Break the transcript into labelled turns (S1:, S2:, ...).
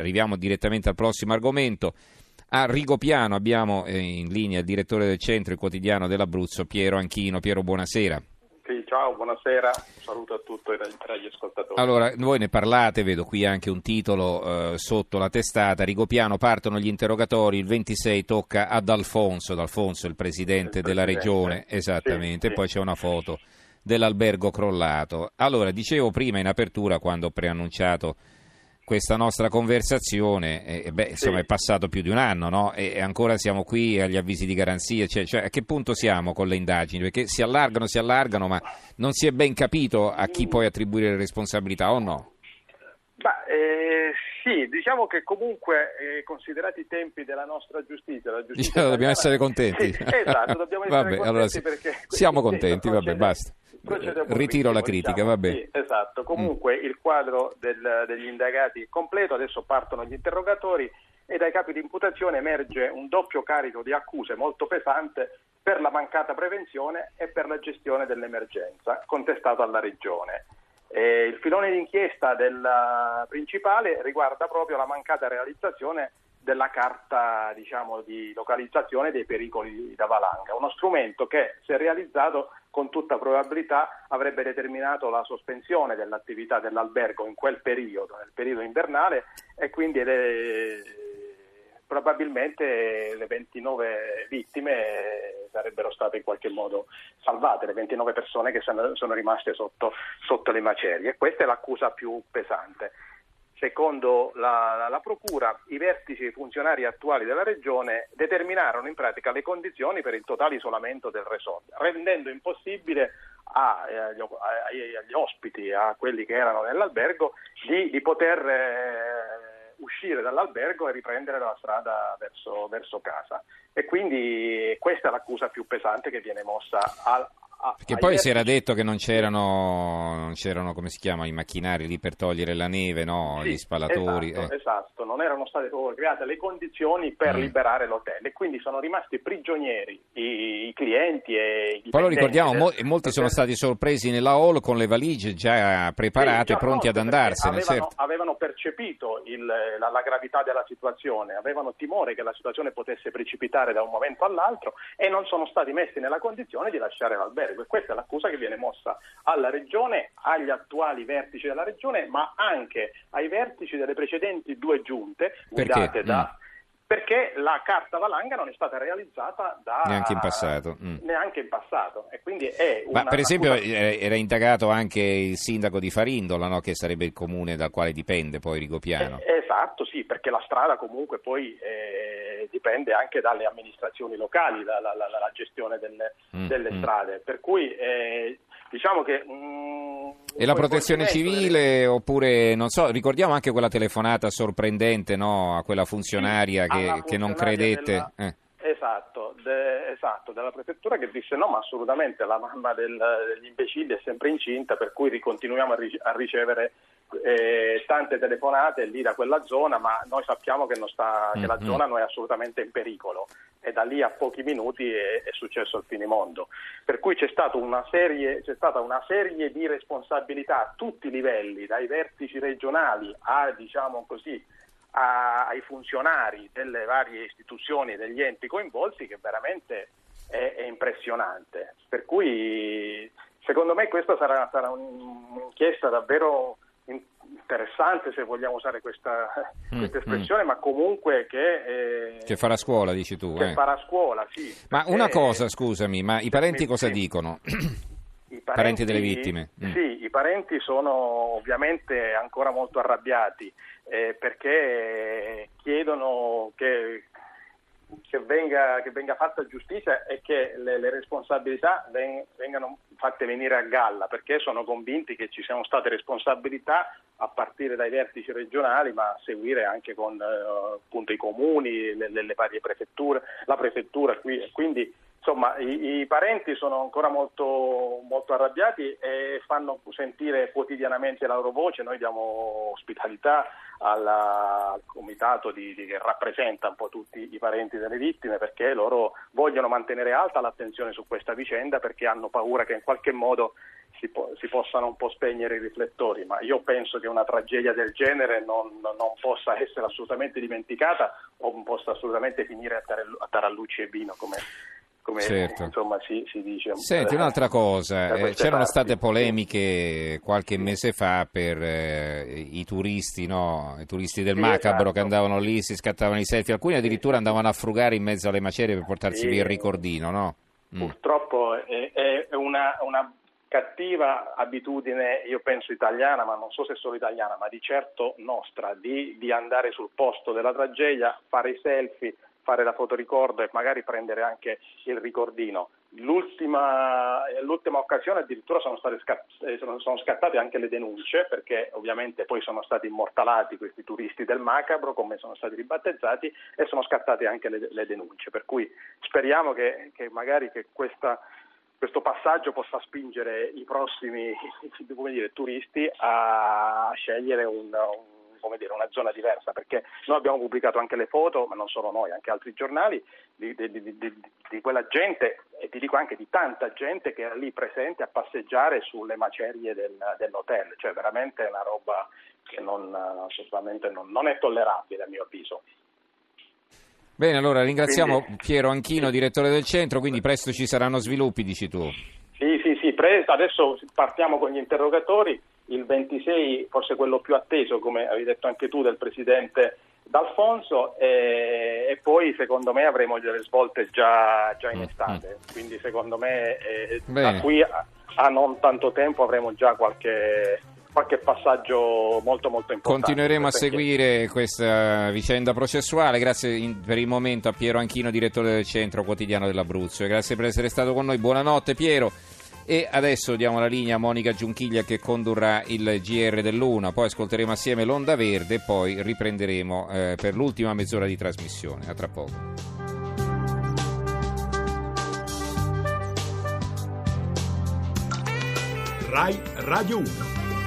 S1: Arriviamo direttamente al prossimo argomento. A Rigopiano abbiamo eh, in linea il direttore del centro, il quotidiano dell'Abruzzo, Piero Anchino. Piero, buonasera.
S2: Sì, ciao, buonasera, un saluto a tutti gli ascoltatori.
S1: Allora, voi ne parlate, vedo qui anche un titolo eh, sotto la testata, Rigopiano partono gli interrogatori, il 26 tocca ad Alfonso, D'Alfonso il presidente, il presidente della regione, esattamente, sì, poi c'è una foto dell'albergo crollato. Allora, dicevo prima in apertura quando ho preannunciato questa nostra conversazione, eh, beh, insomma sì. è passato più di un anno no? e ancora siamo qui agli avvisi di garanzia, cioè, cioè, a che punto siamo con le indagini? Perché si allargano, si allargano, ma non si è ben capito a chi poi attribuire le responsabilità o no?
S2: Eh, sì, diciamo che comunque, eh, considerati i tempi della nostra giustizia, la giustizia
S1: diciamo, dobbiamo essere contenti.
S2: Sì, esatto, dobbiamo essere
S1: vabbè,
S2: contenti
S1: allora, perché siamo contenti, vabbè, basta. Ritiro la critica,
S2: diciamo.
S1: vabbè.
S2: Sì, esatto, comunque mm. il quadro del, degli indagati è completo, adesso partono gli interrogatori e dai capi di imputazione emerge un doppio carico di accuse molto pesante per la mancata prevenzione e per la gestione dell'emergenza contestato alla Regione. Eh, il filone d'inchiesta del principale riguarda proprio la mancata realizzazione della carta diciamo, di localizzazione dei pericoli da valanga, uno strumento che se realizzato con tutta probabilità avrebbe determinato la sospensione dell'attività dell'albergo in quel periodo, nel periodo invernale e quindi le, probabilmente le 29 vittime sarebbero state in qualche modo salvate, le 29 persone che sono, rimaste sotto, sotto le macerie. Questa è l'accusa più pesante. Secondo la, la, Procura, i vertici funzionari attuali della Regione determinarono in pratica le condizioni per il totale isolamento del resort, rendendo impossibile eh, agli ospiti, a quelli che erano nell'albergo, di, di poter eh, uscire dall'albergo e riprendere la strada verso, verso, casa. E quindi questa è l'accusa più pesante che viene mossa al,
S1: Ah, Perché poi si era detto che non c'erano, non c'erano, come si chiama, i macchinari lì per togliere la neve, no?
S2: Sì,
S1: gli spalatori.
S2: Esatto,
S1: eh.
S2: esatto, non erano state proprio create le condizioni per mm. liberare l'hotel e quindi sono rimasti prigionieri i, i clienti e i
S1: Poi lo ricordiamo, mo- molti sono stati sorpresi nella hall con le valigie già preparate, sì, pronti ad andarsene.
S2: Avevano,
S1: certo.
S2: avevano percepito il, la, la gravità della situazione, avevano timore che la situazione potesse precipitare da un momento all'altro e non sono stati messi nella condizione di lasciare l'albergo albergo e questa è l'accusa che viene mossa alla Regione, agli attuali vertici della Regione, ma anche ai vertici delle precedenti due giunte guidate da... Mm perché la carta valanga non è stata realizzata da,
S1: neanche in passato.
S2: Mm. Neanche in passato.
S1: Ma per esempio accusa... era indagato anche il sindaco di Farindola, no? che sarebbe il comune dal quale dipende poi Rigopiano.
S2: Eh, esatto, sì, perché la strada comunque poi eh, dipende anche dalle amministrazioni locali, la, la, la, la gestione delle, mm, delle mm. strade. Per cui eh, diciamo che...
S1: Mm, e la protezione civile oppure, non so, ricordiamo anche quella telefonata sorprendente no, a quella funzionaria sì, che, che, non credette...
S2: Della... Eh. Esatto, de, esatto, della prefettura che disse no, ma assolutamente la mamma del, degli imbecilli è sempre incinta, per cui continuiamo a, a ricevere eh, tante telefonate lì da quella zona, ma noi sappiamo che, sta, che la mm-hmm. zona non è assolutamente in pericolo e da lì a pochi minuti è, è successo il finimondo. Per cui c'è, una serie, c'è stata una serie di responsabilità a tutti i livelli, dai vertici regionali a, diciamo così, a, ai funzionari delle varie istituzioni e degli enti coinvolti che veramente è, è impressionante. Per cui secondo me questa sarà, sarà un'inchiesta davvero interessante se vogliamo usare questa, mm, questa espressione, mm. ma comunque che...
S1: Eh, che farà scuola, dici tu.
S2: Che
S1: eh.
S2: farà scuola, sì.
S1: Ma una cosa, scusami, ma i parenti cosa sì. dicono? I parenti, parenti, delle vittime?
S2: Mm. Sì, i parenti sono ovviamente ancora molto arrabbiati eh, perché chiedono che che venga, che venga, fatta giustizia e che le, le responsabilità veng, vengano fatte venire a galla, perché sono convinti che ci siano state responsabilità a partire dai vertici regionali, ma a seguire anche con eh, appunto, i comuni, le, le, varie prefetture, la prefettura qui. Quindi insomma i, i parenti sono ancora molto, molto, arrabbiati e fanno sentire quotidianamente la loro voce, noi diamo ospitalità alla, al comitato di, di, che rappresenta un po' tutti i parenti delle vittime perché loro vogliono mantenere alta l'attenzione su questa vicenda perché hanno paura che in qualche modo si, po- si, possano un po' spegnere i riflettori, ma io penso che una tragedia del genere non, non possa essere assolutamente dimenticata o non possa assolutamente finire a, tare, a tarallucci e vino come, come certo. insomma, si, si, dice.
S1: Senti, un'altra cosa, eh, c'erano parti. state polemiche qualche mese fa per eh, i turisti, no? i turisti del sì, Macabro esatto. che andavano lì, si scattavano i selfie, alcuni addirittura andavano a frugare in mezzo alle macerie per portarsi sì. via il ricordino, no?
S2: Mm. Purtroppo è, è una, una cattiva abitudine, io penso italiana, ma non so se solo italiana, ma di certo nostra, di, di andare sul posto della tragedia, fare i selfie, fare la fotoricordo e magari prendere anche il ricordino. L'ultima, l'ultima occasione addirittura sono, scatt- eh, sono, scattate anche le denunce perché ovviamente poi sono stati immortalati questi turisti del macabro come sono stati ribattezzati e sono scattate anche le, le denunce per cui speriamo che, che magari che questa questo passaggio possa spingere i prossimi dire, turisti a scegliere un, un, dire, una zona diversa, perché noi abbiamo pubblicato anche le foto, ma non solo noi, anche altri giornali, di, di, di, di quella gente e ti dico anche di tanta gente che era lì presente a passeggiare sulle macerie del, dell'hotel, cioè veramente una roba che non, assolutamente non, non è tollerabile a mio avviso.
S1: Bene, allora ringraziamo quindi, Piero Anchino, direttore del centro, quindi presto ci saranno sviluppi, dici tu.
S2: Sì, sì, sì, presto, adesso partiamo con gli interrogatori, il 26 forse quello più atteso, come avevi detto anche tu, del Presidente D'Alfonso e, e poi secondo me avremo delle svolte già, già in mm, estate, mm. quindi secondo me eh, da qui a, a non tanto tempo avremo già qualche qualche passaggio molto molto importante.
S1: Continueremo a seguire questa vicenda processuale, grazie in, per il momento a Piero Anchino, direttore del Centro Quotidiano dell'Abruzzo, grazie per essere stato con noi, buonanotte Piero. E adesso diamo la linea a Monica Giunchiglia che condurrà il GR dell'Una, poi ascolteremo assieme l'Onda Verde e poi riprenderemo eh, per l'ultima mezz'ora di trasmissione. A tra poco.
S3: RAI Radio 1